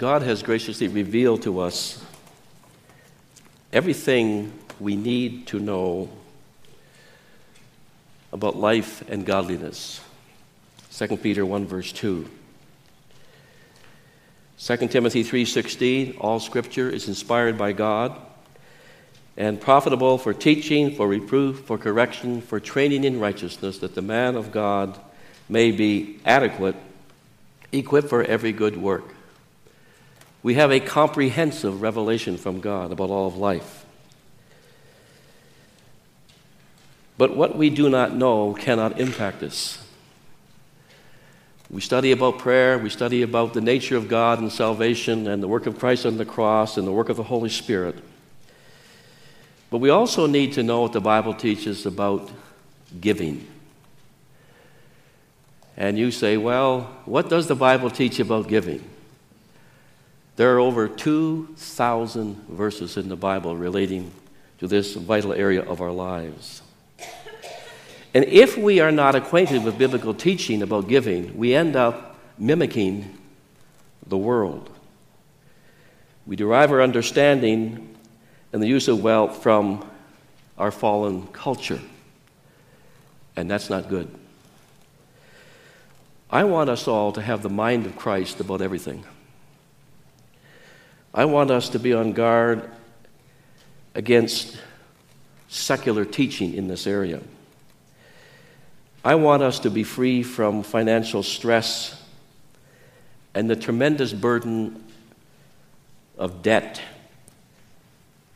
God has graciously revealed to us everything we need to know about life and godliness. 2 Peter 1 verse 2. 2 Timothy 3:16 All scripture is inspired by God and profitable for teaching, for reproof, for correction, for training in righteousness that the man of God may be adequate, equipped for every good work. We have a comprehensive revelation from God about all of life. But what we do not know cannot impact us. We study about prayer, we study about the nature of God and salvation and the work of Christ on the cross and the work of the Holy Spirit. But we also need to know what the Bible teaches about giving. And you say, well, what does the Bible teach about giving? There are over 2,000 verses in the Bible relating to this vital area of our lives. And if we are not acquainted with biblical teaching about giving, we end up mimicking the world. We derive our understanding and the use of wealth from our fallen culture. And that's not good. I want us all to have the mind of Christ about everything. I want us to be on guard against secular teaching in this area. I want us to be free from financial stress and the tremendous burden of debt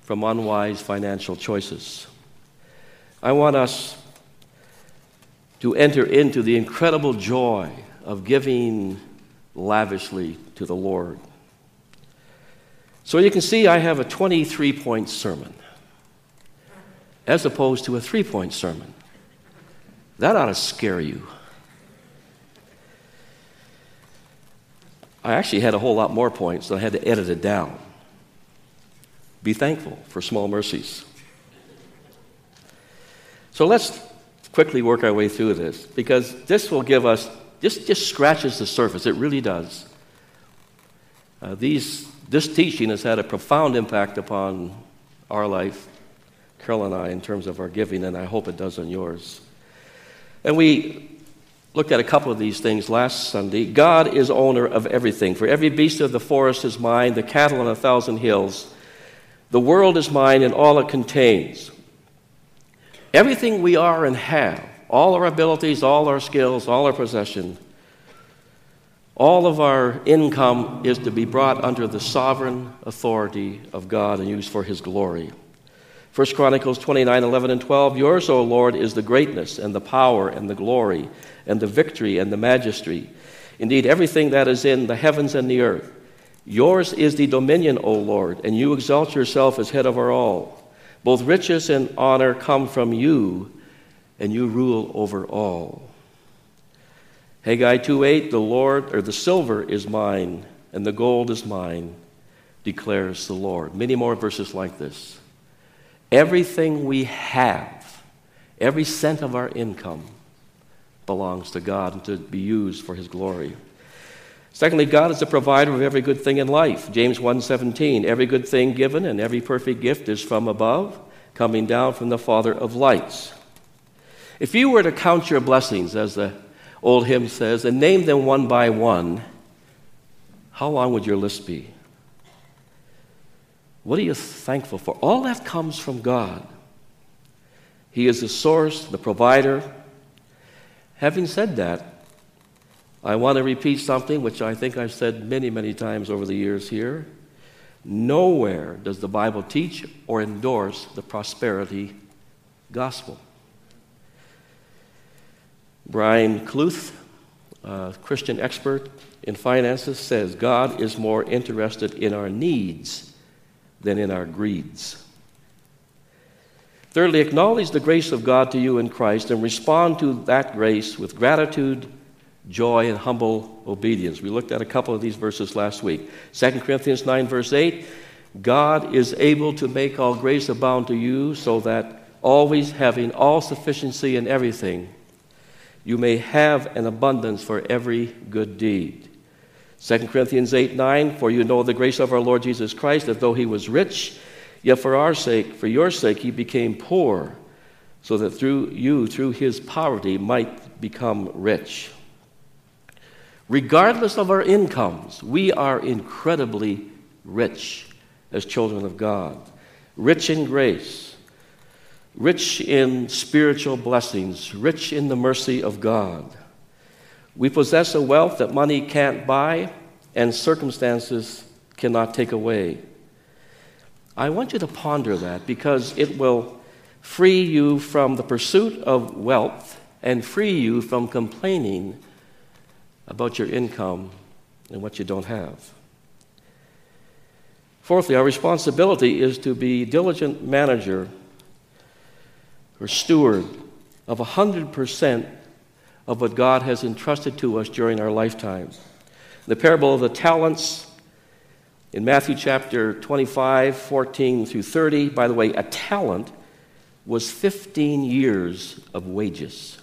from unwise financial choices. I want us to enter into the incredible joy of giving lavishly to the Lord. So you can see I have a 23 point sermon as opposed to a three point sermon. That ought to scare you. I actually had a whole lot more points, so I had to edit it down. Be thankful for small mercies. So let's quickly work our way through this because this will give us, this just scratches the surface. It really does. Uh, these, this teaching has had a profound impact upon our life, Carol and I, in terms of our giving, and I hope it does on yours. And we looked at a couple of these things last Sunday. God is owner of everything. For every beast of the forest is mine, the cattle on a thousand hills. The world is mine and all it contains. Everything we are and have, all our abilities, all our skills, all our possession, all of our income is to be brought under the sovereign authority of God and used for his glory. 1 Chronicles 29 11 and 12 Yours, O Lord, is the greatness and the power and the glory and the victory and the majesty. Indeed, everything that is in the heavens and the earth. Yours is the dominion, O Lord, and you exalt yourself as head over all. Both riches and honor come from you, and you rule over all. Haggai 2:8 The Lord or the silver is mine and the gold is mine declares the Lord. Many more verses like this. Everything we have, every cent of our income, belongs to God and to be used for His glory. Secondly, God is the provider of every good thing in life. James 1:17, every good thing given and every perfect gift is from above, coming down from the Father of lights. If you were to count your blessings, as the old hymn says, and name them one by one, how long would your list be? What are you thankful for? All that comes from God. He is the source, the provider. Having said that, I want to repeat something which I think I've said many, many times over the years here. Nowhere does the Bible teach or endorse the prosperity gospel. Brian Kluth, a Christian expert in finances, says God is more interested in our needs than in our greeds. Thirdly, acknowledge the grace of God to you in Christ and respond to that grace with gratitude, joy, and humble obedience. We looked at a couple of these verses last week. 2 Corinthians 9, verse 8 God is able to make all grace abound to you, so that always having all sufficiency in everything, you may have an abundance for every good deed. 2 Corinthians 8 9, for you know the grace of our Lord Jesus Christ, that though he was rich, yet for our sake, for your sake, he became poor, so that through you, through his poverty, might become rich. Regardless of our incomes, we are incredibly rich as children of God, rich in grace, rich in spiritual blessings, rich in the mercy of God. We possess a wealth that money can't buy and circumstances cannot take away. I want you to ponder that because it will free you from the pursuit of wealth and free you from complaining about your income and what you don't have. Fourthly, our responsibility is to be diligent manager or steward of 100% of what God has entrusted to us during our lifetime. The parable of the talents in Matthew chapter 25, 14 through 30, by the way, a talent was 15 years of wages.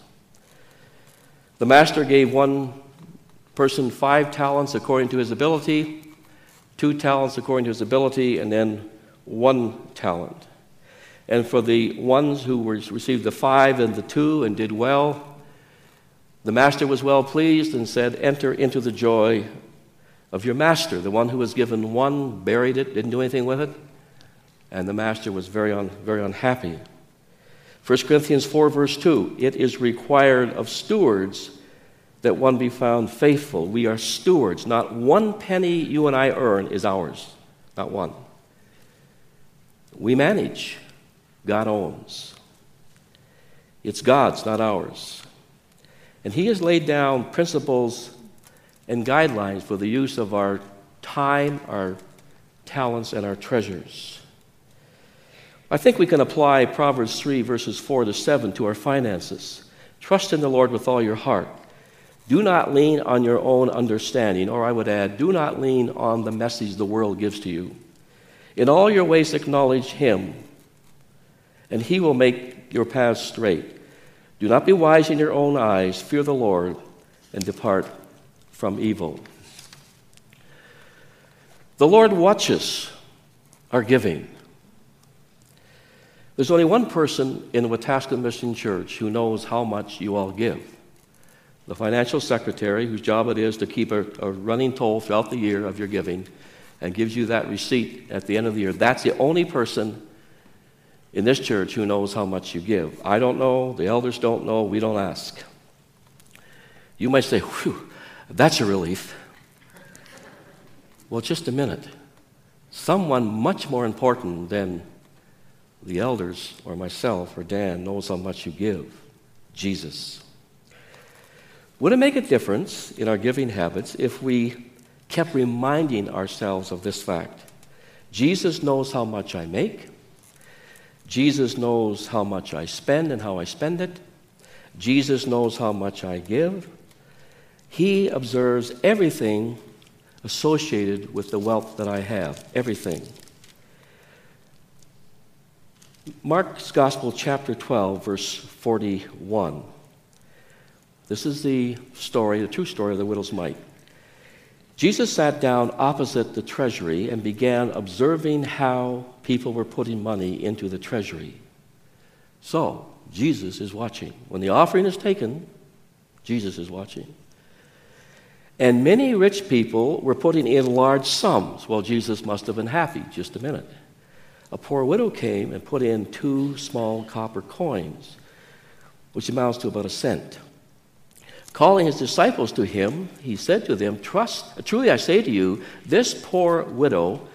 The master gave one person five talents according to his ability, two talents according to his ability, and then one talent. And for the ones who received the five and the two and did well, the master was well pleased and said, Enter into the joy of your master. The one who was given one buried it, didn't do anything with it, and the master was very, un, very unhappy. 1 Corinthians 4, verse 2 It is required of stewards that one be found faithful. We are stewards. Not one penny you and I earn is ours, not one. We manage, God owns. It's God's, not ours. And he has laid down principles and guidelines for the use of our time, our talents, and our treasures. I think we can apply Proverbs 3, verses 4 to 7 to our finances. Trust in the Lord with all your heart. Do not lean on your own understanding, or I would add, do not lean on the message the world gives to you. In all your ways, acknowledge Him, and He will make your paths straight. Do not be wise in your own eyes. Fear the Lord and depart from evil. The Lord watches our giving. There's only one person in the Wetaskiwin Mission Church who knows how much you all give. The financial secretary, whose job it is to keep a, a running toll throughout the year of your giving and gives you that receipt at the end of the year. That's the only person in this church who knows how much you give. I don't know, the elders don't know, we don't ask. You might say, whew, that's a relief. Well, just a minute. Someone much more important than the elders or myself or Dan knows how much you give Jesus. Would it make a difference in our giving habits if we kept reminding ourselves of this fact? Jesus knows how much I make. Jesus knows how much I spend and how I spend it. Jesus knows how much I give. He observes everything associated with the wealth that I have, everything. Mark's Gospel, chapter 12, verse 41. This is the story, the true story of the widow's mite. Jesus sat down opposite the treasury and began observing how people were putting money into the treasury. So, Jesus is watching. When the offering is taken, Jesus is watching. And many rich people were putting in large sums. Well, Jesus must have been happy. Just a minute. A poor widow came and put in two small copper coins, which amounts to about a cent. Calling his disciples to him, he said to them, Trust, truly I say to you, this poor widow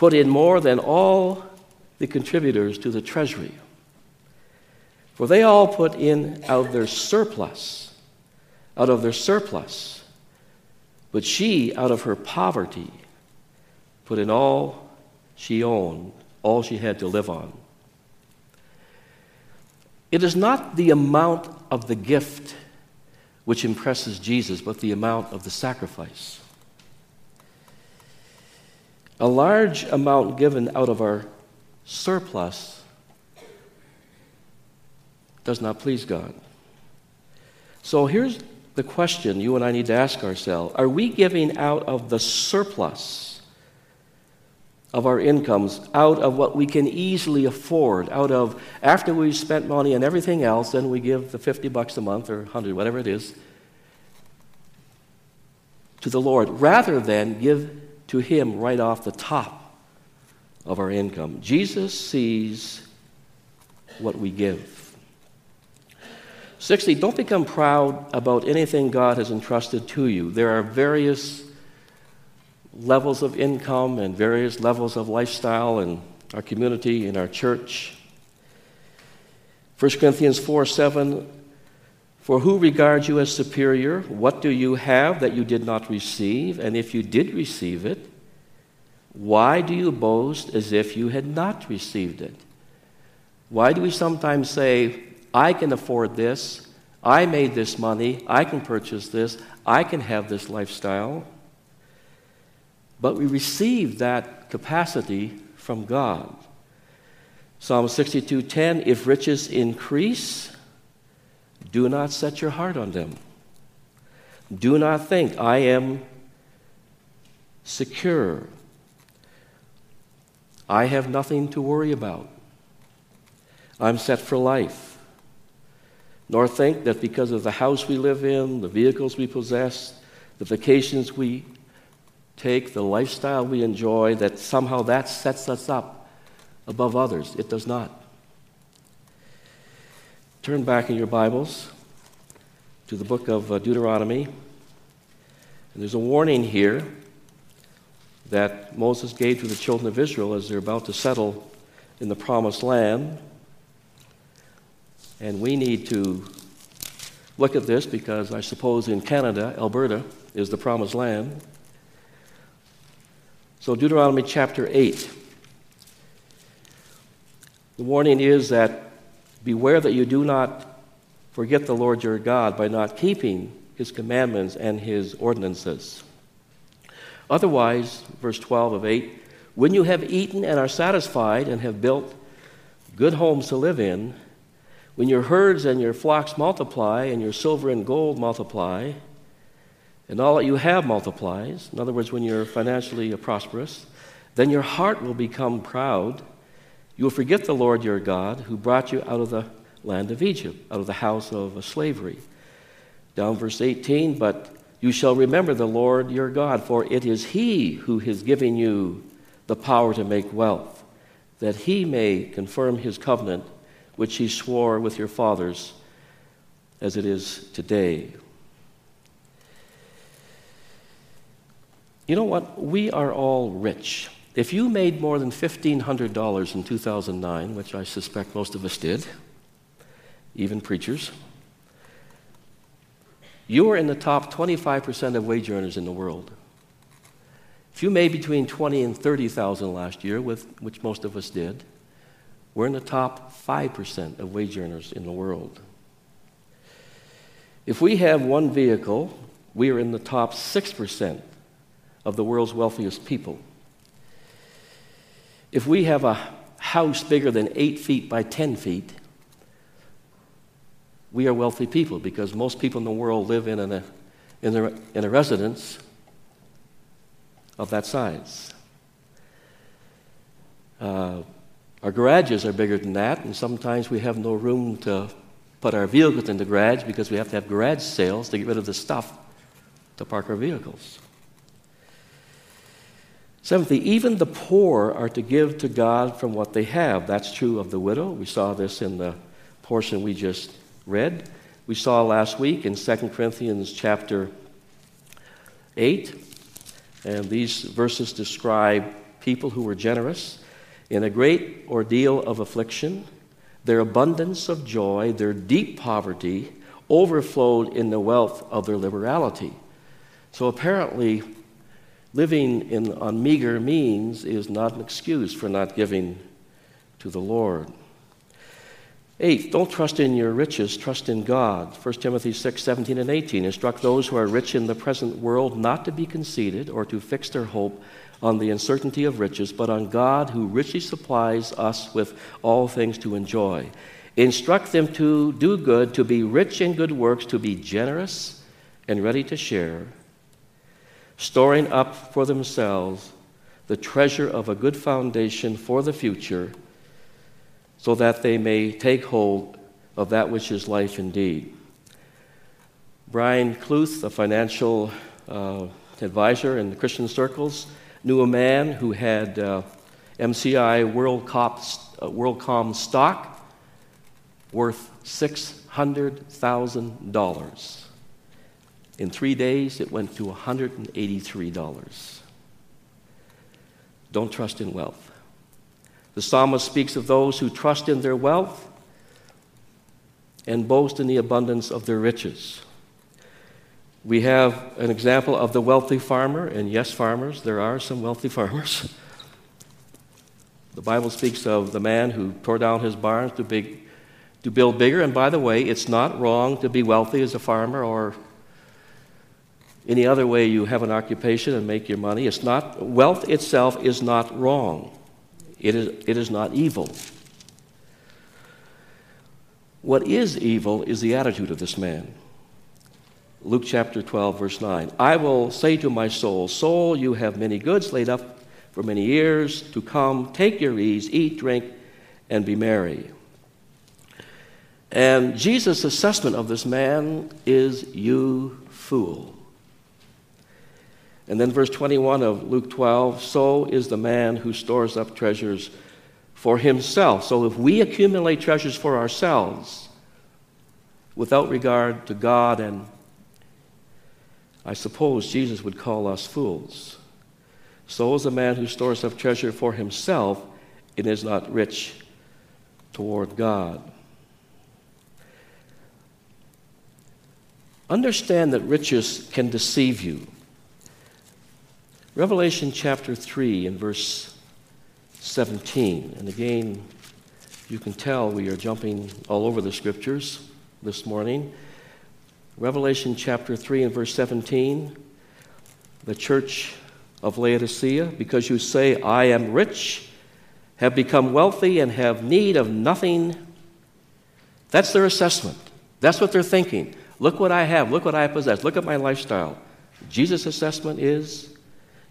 put in more than all the contributors to the treasury. For they all put in out of their surplus, out of their surplus. But she, out of her poverty, put in all she owned, all she had to live on. It is not the amount of the gift which impresses Jesus, but the amount of the sacrifice. A large amount given out of our surplus does not please God. So here's the question you and I need to ask ourselves are we giving out of the surplus of our incomes, out of what we can easily afford, out of after we've spent money and everything else, then we give the 50 bucks a month or 100, whatever it is, to the Lord, rather than give to Him right off the top of our income. Jesus sees what we give. 60, don't become proud about anything God has entrusted to you. There are various levels of income and various levels of lifestyle in our community, in our church. 1 Corinthians 4 7 For who regards you as superior? What do you have that you did not receive? And if you did receive it, why do you boast as if you had not received it? Why do we sometimes say, I can afford this. I made this money. I can purchase this. I can have this lifestyle. But we receive that capacity from God. Psalm 62:10 If riches increase, do not set your heart on them. Do not think I am secure. I have nothing to worry about. I'm set for life nor think that because of the house we live in, the vehicles we possess, the vacations we take, the lifestyle we enjoy, that somehow that sets us up above others. It does not. Turn back in your Bibles to the book of uh, Deuteronomy. And there's a warning here that Moses gave to the children of Israel as they're about to settle in the promised land. And we need to look at this because I suppose in Canada, Alberta is the promised land. So, Deuteronomy chapter 8. The warning is that beware that you do not forget the Lord your God by not keeping his commandments and his ordinances. Otherwise, verse 12 of 8, when you have eaten and are satisfied and have built good homes to live in, when your herds and your flocks multiply, and your silver and gold multiply, and all that you have multiplies, in other words, when you're financially prosperous, then your heart will become proud. You will forget the Lord your God, who brought you out of the land of Egypt, out of the house of slavery. Down verse 18, but you shall remember the Lord your God, for it is He who has given you the power to make wealth, that He may confirm His covenant which he swore with your fathers, as it is today. You know what? We are all rich. If you made more than $1,500 in 2009, which I suspect most of us did, even preachers, you are in the top 25% of wage earners in the world. If you made between 20 and 30,000 last year, with, which most of us did, we're in the top 5% of wage earners in the world. If we have one vehicle, we are in the top 6% of the world's wealthiest people. If we have a house bigger than 8 feet by 10 feet, we are wealthy people because most people in the world live in a, in a, in a residence of that size. Uh, our garages are bigger than that, and sometimes we have no room to put our vehicles in the garage because we have to have garage sales to get rid of the stuff to park our vehicles. Seventhly, even the poor are to give to God from what they have. That's true of the widow. We saw this in the portion we just read. We saw last week in 2 Corinthians chapter 8. And these verses describe people who were generous. In a great ordeal of affliction, their abundance of joy, their deep poverty, overflowed in the wealth of their liberality. So apparently, living in, on meager means is not an excuse for not giving to the Lord. Eighth, don't trust in your riches, trust in God. 1 Timothy 6, 17 and 18. Instruct those who are rich in the present world not to be conceited or to fix their hope on the uncertainty of riches, but on God who richly supplies us with all things to enjoy. Instruct them to do good, to be rich in good works, to be generous, and ready to share, storing up for themselves the treasure of a good foundation for the future, so that they may take hold of that which is life indeed. Brian Kluth, a financial uh, advisor in the Christian circles, knew a man who had uh, MCI WorldCom, uh, WorldCom stock worth $600,000. In three days, it went to $183. Don't trust in wealth. The psalmist speaks of those who trust in their wealth and boast in the abundance of their riches. We have an example of the wealthy farmer, and yes, farmers, there are some wealthy farmers. The Bible speaks of the man who tore down his barns to, big, to build bigger. And by the way, it's not wrong to be wealthy as a farmer or any other way you have an occupation and make your money. It's not, wealth itself is not wrong, it is, it is not evil. What is evil is the attitude of this man. Luke chapter 12, verse 9. I will say to my soul, Soul, you have many goods laid up for many years to come. Take your ease, eat, drink, and be merry. And Jesus' assessment of this man is, You fool. And then verse 21 of Luke 12 So is the man who stores up treasures for himself. So if we accumulate treasures for ourselves without regard to God and I suppose Jesus would call us fools. So is the man who stores up treasure for himself and is not rich toward God. Understand that riches can deceive you. Revelation chapter 3 and verse 17. And again, you can tell we are jumping all over the scriptures this morning. Revelation chapter 3 and verse 17, the church of Laodicea, because you say, I am rich, have become wealthy, and have need of nothing. That's their assessment. That's what they're thinking. Look what I have. Look what I possess. Look at my lifestyle. Jesus' assessment is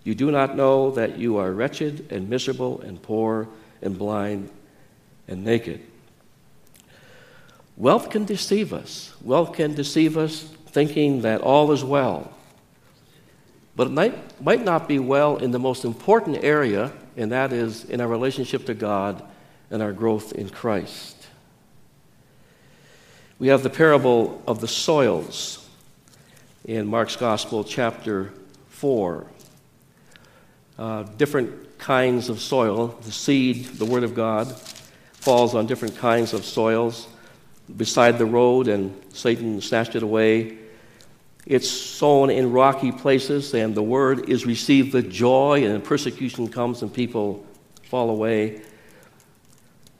you do not know that you are wretched and miserable and poor and blind and naked. Wealth can deceive us. Wealth can deceive us thinking that all is well. But it might, might not be well in the most important area, and that is in our relationship to God and our growth in Christ. We have the parable of the soils in Mark's Gospel, chapter 4. Uh, different kinds of soil. The seed, the Word of God, falls on different kinds of soils beside the road, and Satan snatched it away. It's sown in rocky places, and the word is received with joy, and persecution comes, and people fall away.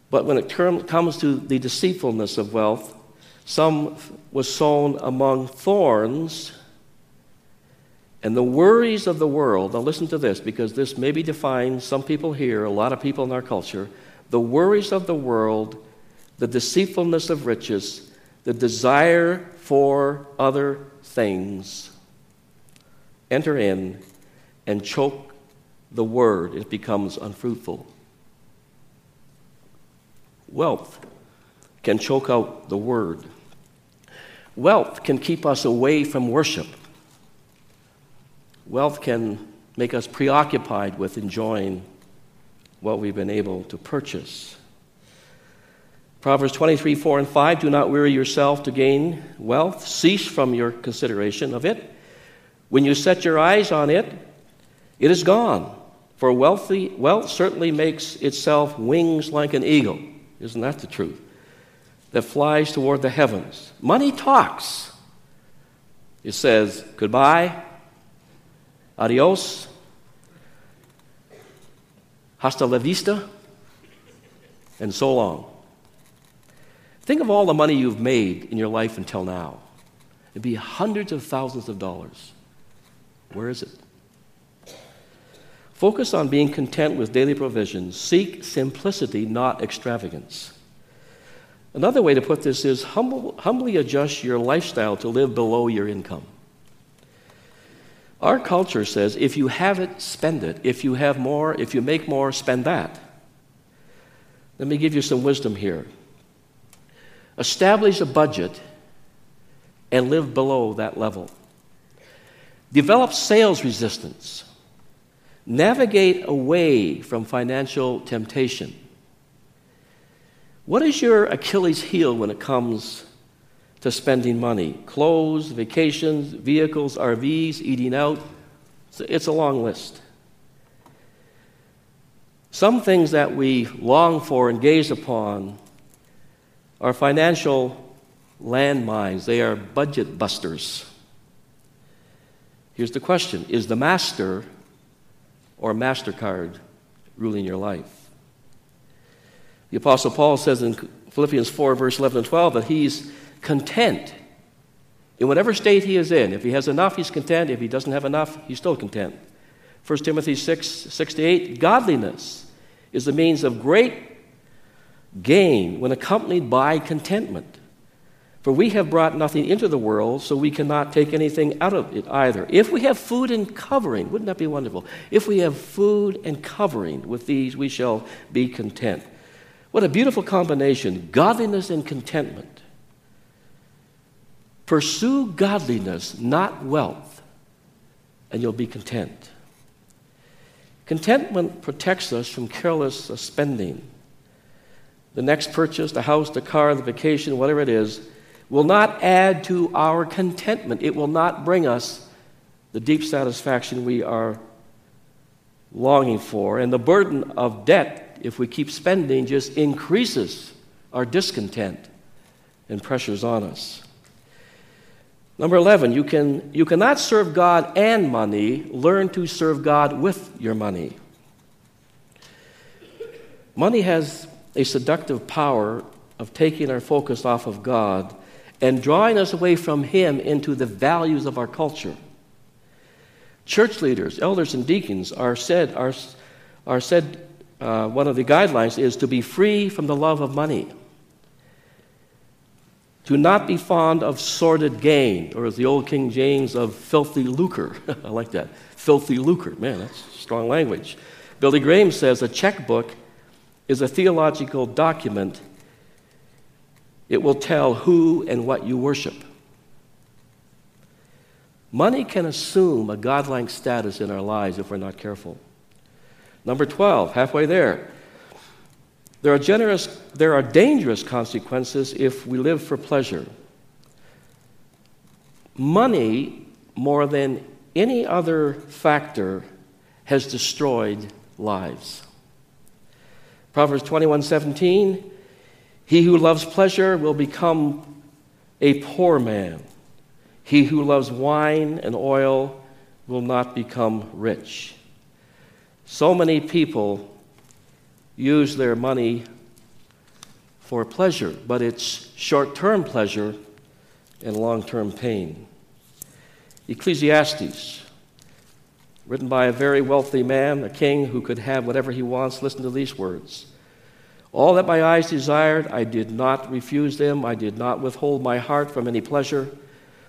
But when it term, comes to the deceitfulness of wealth, some was sown among thorns, and the worries of the world. Now, listen to this, because this maybe defines some people here, a lot of people in our culture. The worries of the world the deceitfulness of riches, the desire for other things enter in and choke the word, it becomes unfruitful. Wealth can choke out the word. Wealth can keep us away from worship. Wealth can make us preoccupied with enjoying what we've been able to purchase. Proverbs 23, 4 and 5 Do not weary yourself to gain wealth, cease from your consideration of it. When you set your eyes on it, it is gone. For wealthy, wealth certainly makes itself wings like an eagle. Isn't that the truth? That flies toward the heavens. Money talks. It says goodbye, adios, hasta la vista, and so long. Think of all the money you've made in your life until now. It'd be hundreds of thousands of dollars. Where is it? Focus on being content with daily provisions. Seek simplicity, not extravagance. Another way to put this is humble, humbly adjust your lifestyle to live below your income. Our culture says if you have it, spend it. If you have more, if you make more, spend that. Let me give you some wisdom here. Establish a budget and live below that level. Develop sales resistance. Navigate away from financial temptation. What is your Achilles heel when it comes to spending money? Clothes, vacations, vehicles, RVs, eating out. It's a long list. Some things that we long for and gaze upon are financial landmines, they are budget busters. Here's the question Is the master or MasterCard ruling your life? The Apostle Paul says in Philippians 4, verse 11 and 12, that he's content in whatever state he is in. If he has enough, he's content. If he doesn't have enough, he's still content. 1 Timothy 6, 6 to 8, godliness is the means of great gain when accompanied by contentment. For we have brought nothing into the world, so we cannot take anything out of it either. If we have food and covering, wouldn't that be wonderful? If we have food and covering, with these we shall be content. What a beautiful combination godliness and contentment. Pursue godliness, not wealth, and you'll be content. Contentment protects us from careless spending. The next purchase, the house, the car, the vacation, whatever it is, will not add to our contentment. It will not bring us the deep satisfaction we are longing for. And the burden of debt, if we keep spending, just increases our discontent and pressures on us. Number 11, you, can, you cannot serve God and money. Learn to serve God with your money. Money has a seductive power of taking our focus off of God and drawing us away from Him into the values of our culture. Church leaders, elders, and deacons are said, are, are said uh, one of the guidelines is to be free from the love of money, to not be fond of sordid gain, or as the old King James, of filthy lucre. I like that. Filthy lucre. Man, that's strong language. Billy Graham says a checkbook is a theological document it will tell who and what you worship. Money can assume a godlike status in our lives if we're not careful. Number 12, halfway there. There are, generous, there are dangerous consequences if we live for pleasure. Money, more than any other factor, has destroyed lives. Proverbs 21 17 he who loves pleasure will become a poor man. He who loves wine and oil will not become rich. So many people use their money for pleasure, but it's short term pleasure and long term pain. Ecclesiastes, written by a very wealthy man, a king who could have whatever he wants, listen to these words. All that my eyes desired, I did not refuse them. I did not withhold my heart from any pleasure,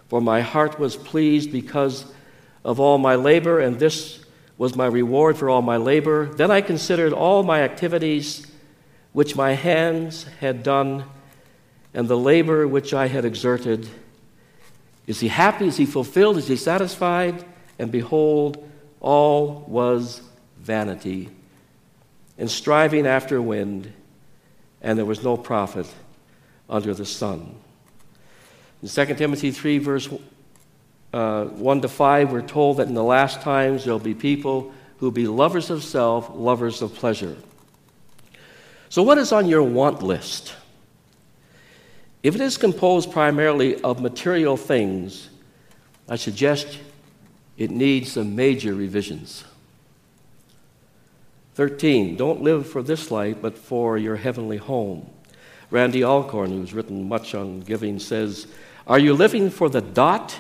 for my heart was pleased because of all my labor, and this was my reward for all my labor. Then I considered all my activities which my hands had done, and the labor which I had exerted. Is he happy? Is he fulfilled? Is he satisfied? And behold, all was vanity and striving after wind and there was no profit under the sun. In 2 Timothy 3, verse uh, 1 to 5, we're told that in the last times there'll be people who will be lovers of self, lovers of pleasure. So, what is on your want list? If it is composed primarily of material things, I suggest it needs some major revisions. 13, don't live for this life, but for your heavenly home. Randy Alcorn, who's written much on giving, says, Are you living for the dot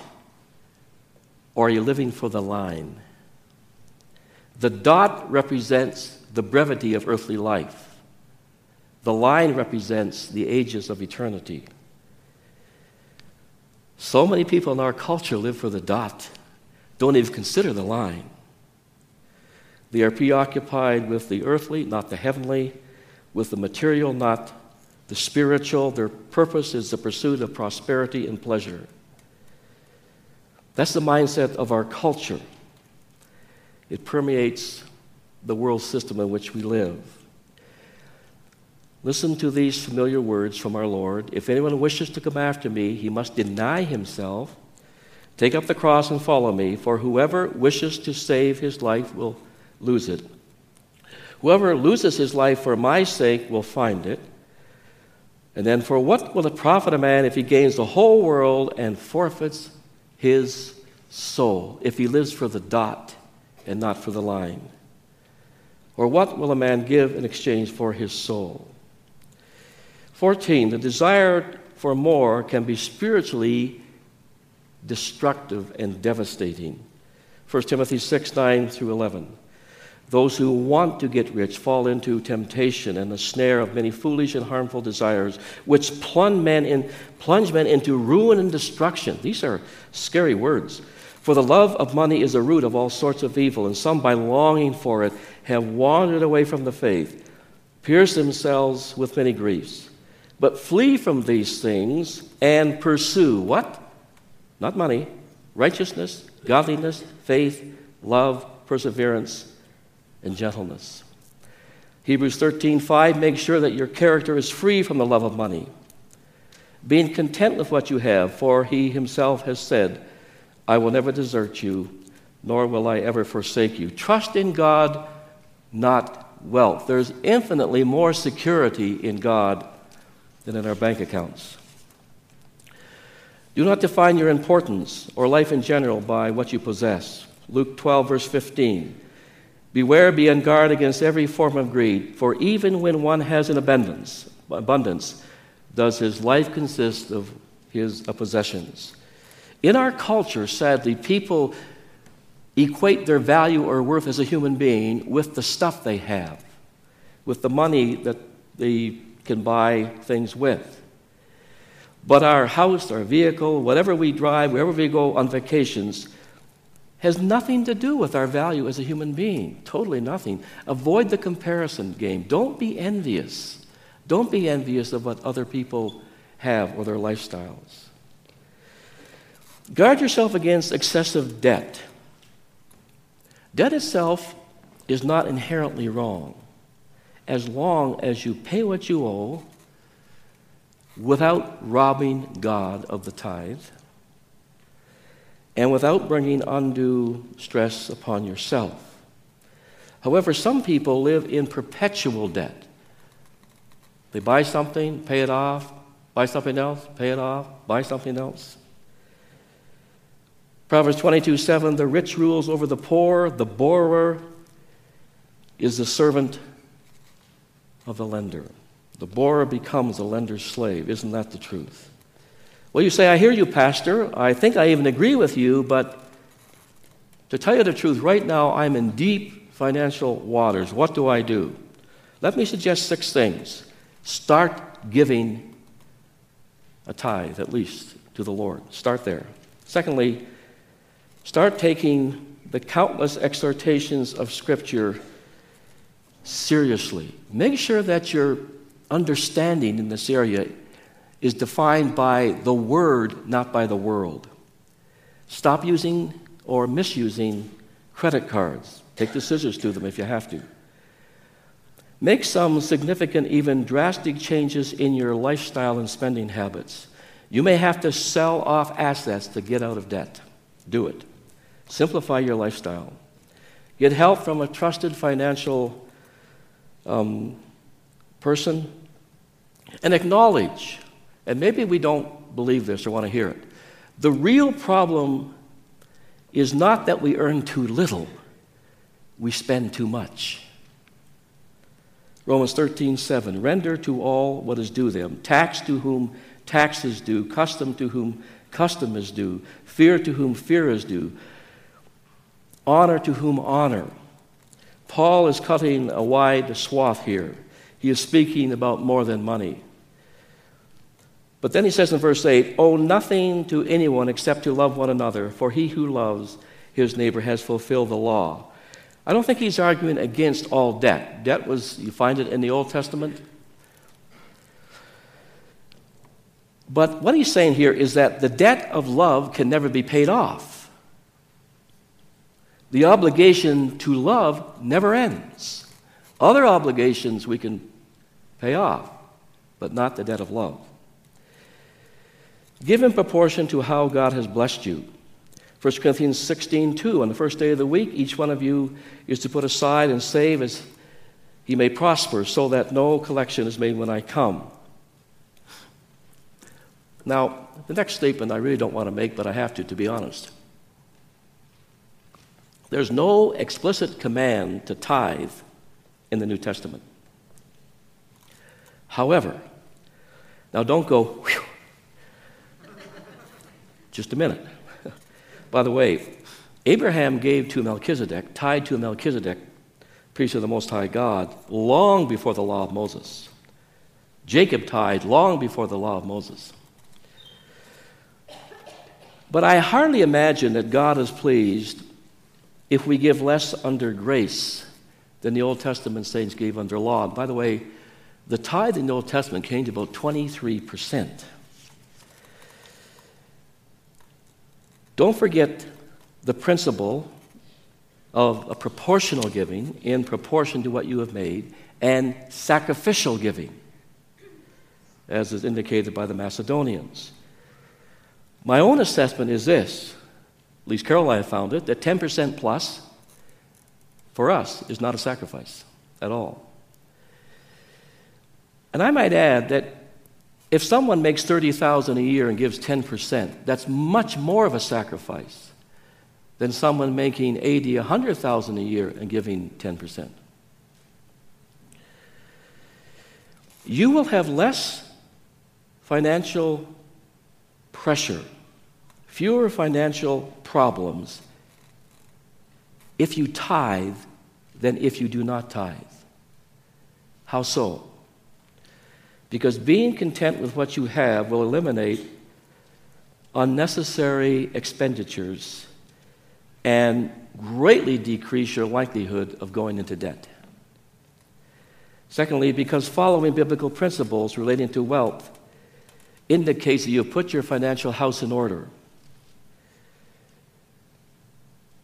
or are you living for the line? The dot represents the brevity of earthly life, the line represents the ages of eternity. So many people in our culture live for the dot. don't even consider the line. They are preoccupied with the earthly, not the heavenly, with the material, not the spiritual. Their purpose is the pursuit of prosperity and pleasure. That's the mindset of our culture. It permeates the world system in which we live. Listen to these familiar words from our Lord. If anyone wishes to come after me, he must deny himself, take up the cross, and follow me. For whoever wishes to save his life will lose it. Whoever loses his life for my sake will find it. And then, for what will it profit a man if he gains the whole world and forfeits his soul? If he lives for the dot and not for the line? Or what will a man give in exchange for his soul? 14. The desire for more can be spiritually destructive and devastating. 1 Timothy 6 9 through 11. Those who want to get rich fall into temptation and the snare of many foolish and harmful desires, which plunge men, in, plunge men into ruin and destruction. These are scary words. For the love of money is the root of all sorts of evil, and some, by longing for it, have wandered away from the faith, pierced themselves with many griefs. But flee from these things and pursue what? Not money, righteousness, godliness, faith, love, perseverance, and gentleness. Hebrews 13:5 makes sure that your character is free from the love of money. Being content with what you have, for he himself has said, I will never desert you, nor will I ever forsake you. Trust in God, not wealth. There's infinitely more security in God than in our bank accounts. Do not define your importance or life in general by what you possess. Luke 12, verse 15. Beware, be on guard against every form of greed, for even when one has an abundance, abundance does his life consist of his possessions. In our culture, sadly, people equate their value or worth as a human being with the stuff they have, with the money that they can buy things with. But our house, our vehicle, whatever we drive, wherever we go on vacations, has nothing to do with our value as a human being. Totally nothing. Avoid the comparison game. Don't be envious. Don't be envious of what other people have or their lifestyles. Guard yourself against excessive debt. Debt itself is not inherently wrong as long as you pay what you owe without robbing God of the tithe and without bringing undue stress upon yourself. However, some people live in perpetual debt. They buy something, pay it off, buy something else, pay it off, buy something else. Proverbs 22 7 The rich rules over the poor, the borrower is the servant of the lender. The borrower becomes the lender's slave. Isn't that the truth? Well, you say, I hear you, Pastor. I think I even agree with you, but to tell you the truth, right now I'm in deep financial waters. What do I do? Let me suggest six things. Start giving a tithe, at least, to the Lord. Start there. Secondly, start taking the countless exhortations of Scripture seriously. Make sure that your understanding in this area is defined by the Word, not by the world. Stop using or misusing credit cards. Take the scissors to them if you have to. Make some significant, even drastic changes in your lifestyle and spending habits. You may have to sell off assets to get out of debt. Do it. Simplify your lifestyle. Get help from a trusted financial um, person and acknowledge, and maybe we don't believe this or want to hear it. The real problem is not that we earn too little, we spend too much. Romans 13, 7. Render to all what is due them tax to whom tax is due, custom to whom custom is due, fear to whom fear is due, honor to whom honor. Paul is cutting a wide swath here. He is speaking about more than money. But then he says in verse 8, Owe nothing to anyone except to love one another, for he who loves his neighbor has fulfilled the law. I don't think he's arguing against all debt. Debt was, you find it in the Old Testament. But what he's saying here is that the debt of love can never be paid off. The obligation to love never ends. Other obligations we can pay off, but not the debt of love. Give in proportion to how God has blessed you. 1 Corinthians 16, 2. On the first day of the week, each one of you is to put aside and save as he may prosper, so that no collection is made when I come. Now, the next statement I really don't want to make, but I have to, to be honest. There's no explicit command to tithe in the New Testament. However, now don't go, whew, just a minute. By the way, Abraham gave to Melchizedek, tithed to Melchizedek, priest of the Most High God, long before the law of Moses. Jacob tithed long before the law of Moses. But I hardly imagine that God is pleased if we give less under grace than the Old Testament saints gave under law. by the way, the tithe in the Old Testament came to about 23%. Don't forget the principle of a proportional giving in proportion to what you have made and sacrificial giving, as is indicated by the Macedonians. My own assessment is this, at least Carol and I found it, that 10% plus for us is not a sacrifice at all. And I might add that if someone makes 30,000 a year and gives 10%, that's much more of a sacrifice than someone making 80, 100,000 a year and giving 10%. You will have less financial pressure, fewer financial problems if you tithe than if you do not tithe. How so? Because being content with what you have will eliminate unnecessary expenditures and greatly decrease your likelihood of going into debt. Secondly, because following biblical principles relating to wealth indicates that you put your financial house in order.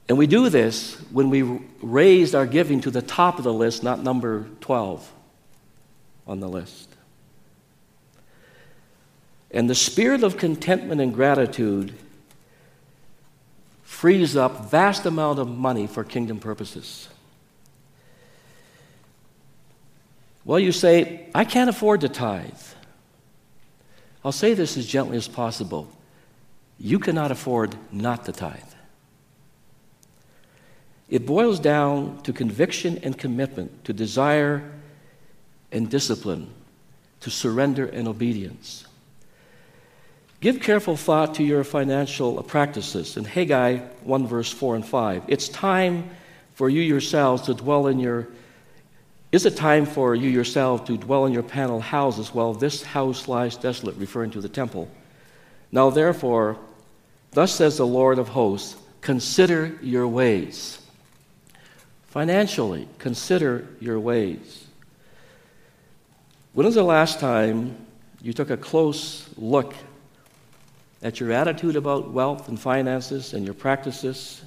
And we do this when we raised our giving to the top of the list, not number 12 on the list. And the spirit of contentment and gratitude frees up vast amount of money for kingdom purposes. Well, you say, I can't afford to tithe. I'll say this as gently as possible. You cannot afford not to tithe. It boils down to conviction and commitment, to desire and discipline, to surrender and obedience. Give careful thought to your financial practices. In Haggai 1, verse 4 and 5, it's time for you yourselves to dwell in your is it time for you yourself to dwell in your panel houses while this house lies desolate, referring to the temple? Now, therefore, thus says the Lord of hosts, consider your ways. Financially, consider your ways. When was the last time you took a close look at your attitude about wealth and finances and your practices?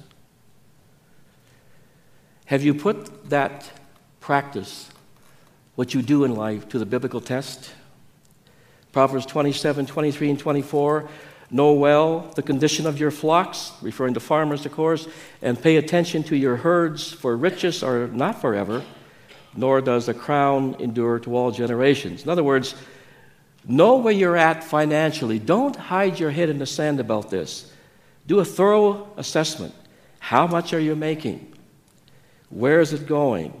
Have you put that practice, what you do in life, to the biblical test? Proverbs 27, 23, and 24 Know well the condition of your flocks, referring to farmers, of course, and pay attention to your herds, for riches are not forever, nor does a crown endure to all generations. In other words, Know where you're at financially. Don't hide your head in the sand about this. Do a thorough assessment. How much are you making? Where is it going?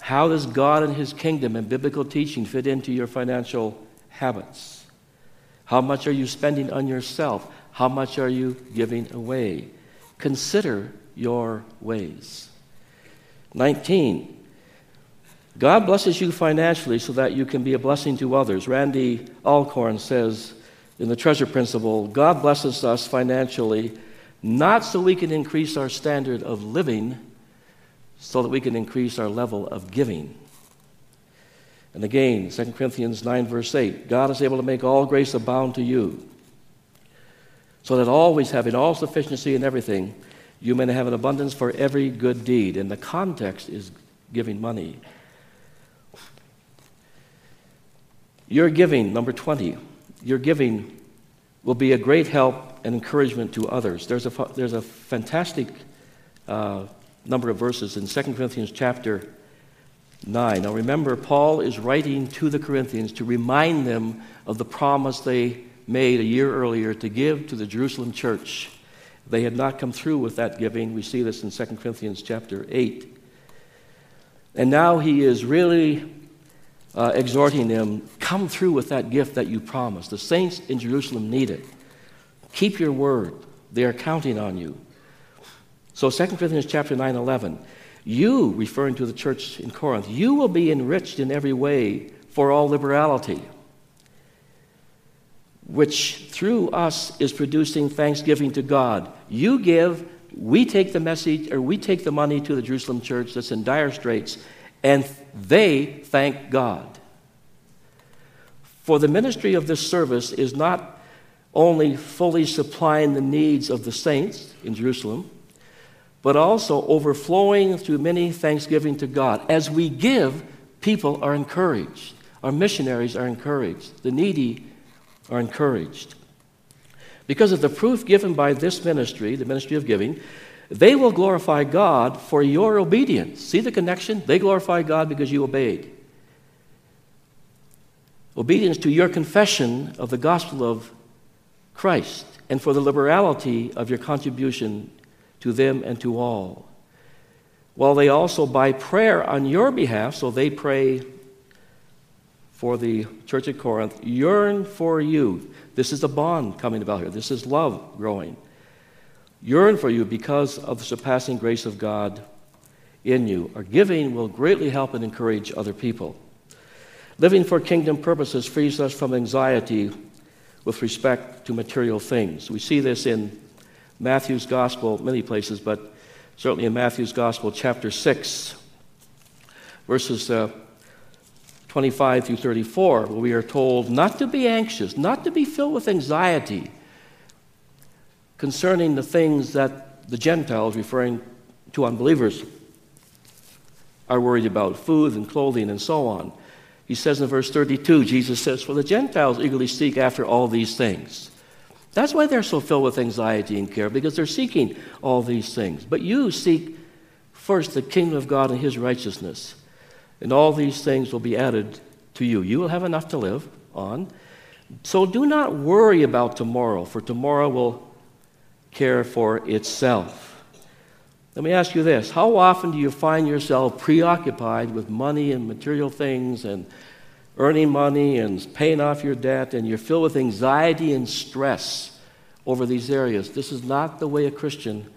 How does God and His kingdom and biblical teaching fit into your financial habits? How much are you spending on yourself? How much are you giving away? Consider your ways. 19. God blesses you financially so that you can be a blessing to others. Randy Alcorn says in the treasure principle God blesses us financially not so we can increase our standard of living, so that we can increase our level of giving. And again, 2 Corinthians 9, verse 8 God is able to make all grace abound to you, so that always having all sufficiency in everything, you may have an abundance for every good deed. And the context is giving money. Your giving, number 20, your giving will be a great help and encouragement to others. There's a, there's a fantastic uh, number of verses in 2 Corinthians chapter 9. Now remember, Paul is writing to the Corinthians to remind them of the promise they made a year earlier to give to the Jerusalem church. They had not come through with that giving. We see this in 2 Corinthians chapter 8. And now he is really uh, exhorting them come through with that gift that you promised. The saints in Jerusalem need it. Keep your word, they are counting on you. So 2 Corinthians chapter 9 11. You, referring to the church in Corinth, you will be enriched in every way for all liberality, which through us is producing thanksgiving to God. You give, we take the message, or we take the money to the Jerusalem church that's in dire straits, and they thank God. For the ministry of this service is not only fully supplying the needs of the saints in Jerusalem, but also overflowing through many thanksgiving to God. As we give, people are encouraged. Our missionaries are encouraged. The needy are encouraged. Because of the proof given by this ministry, the ministry of giving, they will glorify God for your obedience. See the connection? They glorify God because you obeyed. Obedience to your confession of the gospel of Christ and for the liberality of your contribution to them and to all. While they also, by prayer on your behalf, so they pray for the church at Corinth, yearn for you. This is a bond coming about here. This is love growing. Yearn for you because of the surpassing grace of God in you. Our giving will greatly help and encourage other people. Living for kingdom purposes frees us from anxiety with respect to material things. We see this in Matthew's Gospel, many places, but certainly in Matthew's Gospel, chapter 6, verses uh, 25 through 34, where we are told not to be anxious, not to be filled with anxiety concerning the things that the Gentiles, referring to unbelievers, are worried about food and clothing and so on. He says in verse 32, Jesus says, For the Gentiles eagerly seek after all these things. That's why they're so filled with anxiety and care, because they're seeking all these things. But you seek first the kingdom of God and his righteousness, and all these things will be added to you. You will have enough to live on. So do not worry about tomorrow, for tomorrow will care for itself. Let me ask you this How often do you find yourself preoccupied with money and material things and earning money and paying off your debt, and you're filled with anxiety and stress over these areas? This is not the way a Christian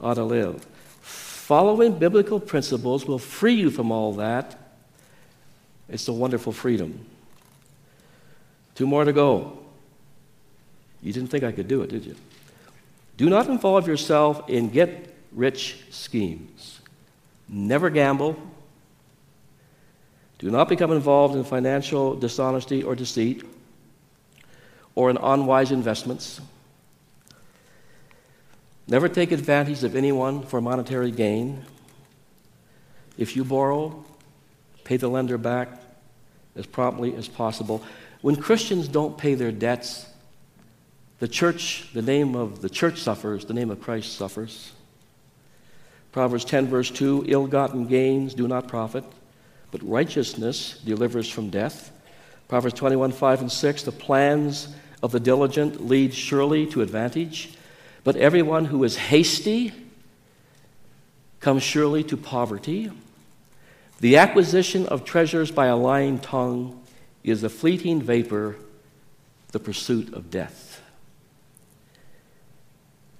ought to live. Following biblical principles will free you from all that. It's a wonderful freedom. Two more to go. You didn't think I could do it, did you? Do not involve yourself in get rich schemes. Never gamble. Do not become involved in financial dishonesty or deceit or in unwise investments. Never take advantage of anyone for monetary gain. If you borrow, pay the lender back as promptly as possible. When Christians don't pay their debts, the church, the name of the church suffers, the name of Christ suffers. Proverbs 10, verse 2 ill gotten gains do not profit, but righteousness delivers from death. Proverbs 21, 5 and 6 the plans of the diligent lead surely to advantage, but everyone who is hasty comes surely to poverty. The acquisition of treasures by a lying tongue is a fleeting vapor, the pursuit of death.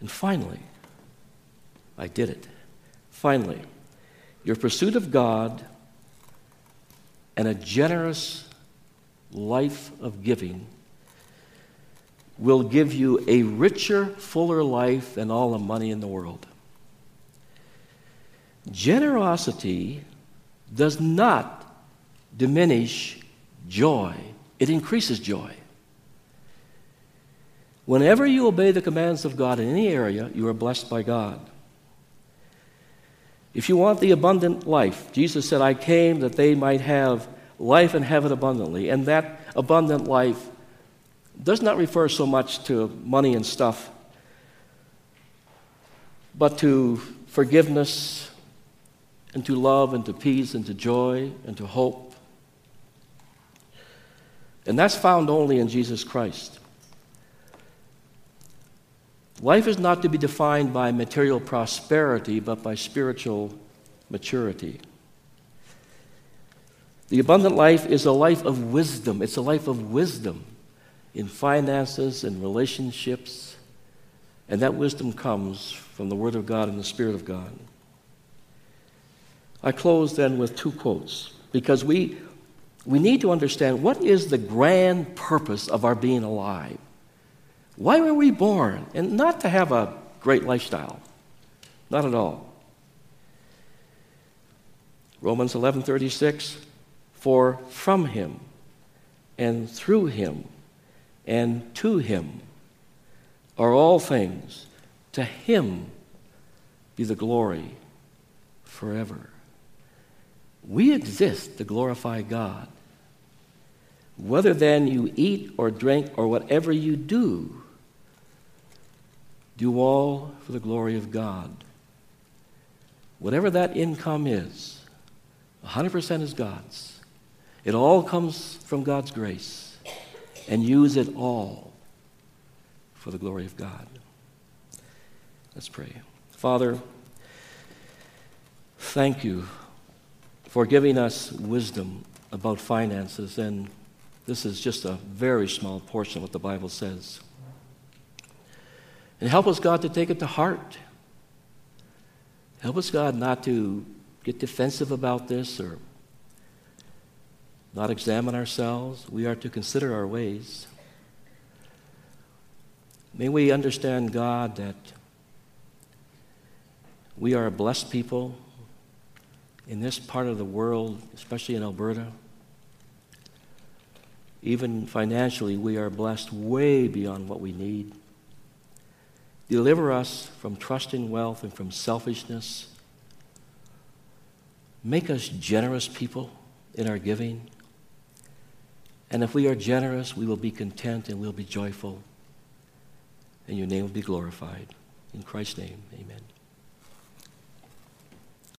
And finally, I did it. Finally, your pursuit of God and a generous life of giving will give you a richer, fuller life than all the money in the world. Generosity does not diminish joy, it increases joy. Whenever you obey the commands of God in any area, you are blessed by God. If you want the abundant life, Jesus said, I came that they might have life and have it abundantly. And that abundant life does not refer so much to money and stuff, but to forgiveness and to love and to peace and to joy and to hope. And that's found only in Jesus Christ. Life is not to be defined by material prosperity, but by spiritual maturity. The abundant life is a life of wisdom. It's a life of wisdom in finances and relationships. And that wisdom comes from the Word of God and the Spirit of God. I close then with two quotes because we, we need to understand what is the grand purpose of our being alive. Why were we born? And not to have a great lifestyle. Not at all. Romans 11:36 For from him and through him and to him are all things to him be the glory forever. We exist to glorify God. Whether then you eat or drink or whatever you do, do all for the glory of God. Whatever that income is, 100% is God's. It all comes from God's grace. And use it all for the glory of God. Let's pray. Father, thank you for giving us wisdom about finances. And this is just a very small portion of what the Bible says. And help us, God, to take it to heart. Help us, God, not to get defensive about this or not examine ourselves. We are to consider our ways. May we understand, God, that we are a blessed people in this part of the world, especially in Alberta. Even financially, we are blessed way beyond what we need. Deliver us from trusting wealth and from selfishness. Make us generous people in our giving. And if we are generous, we will be content and we'll be joyful. And your name will be glorified. In Christ's name, amen.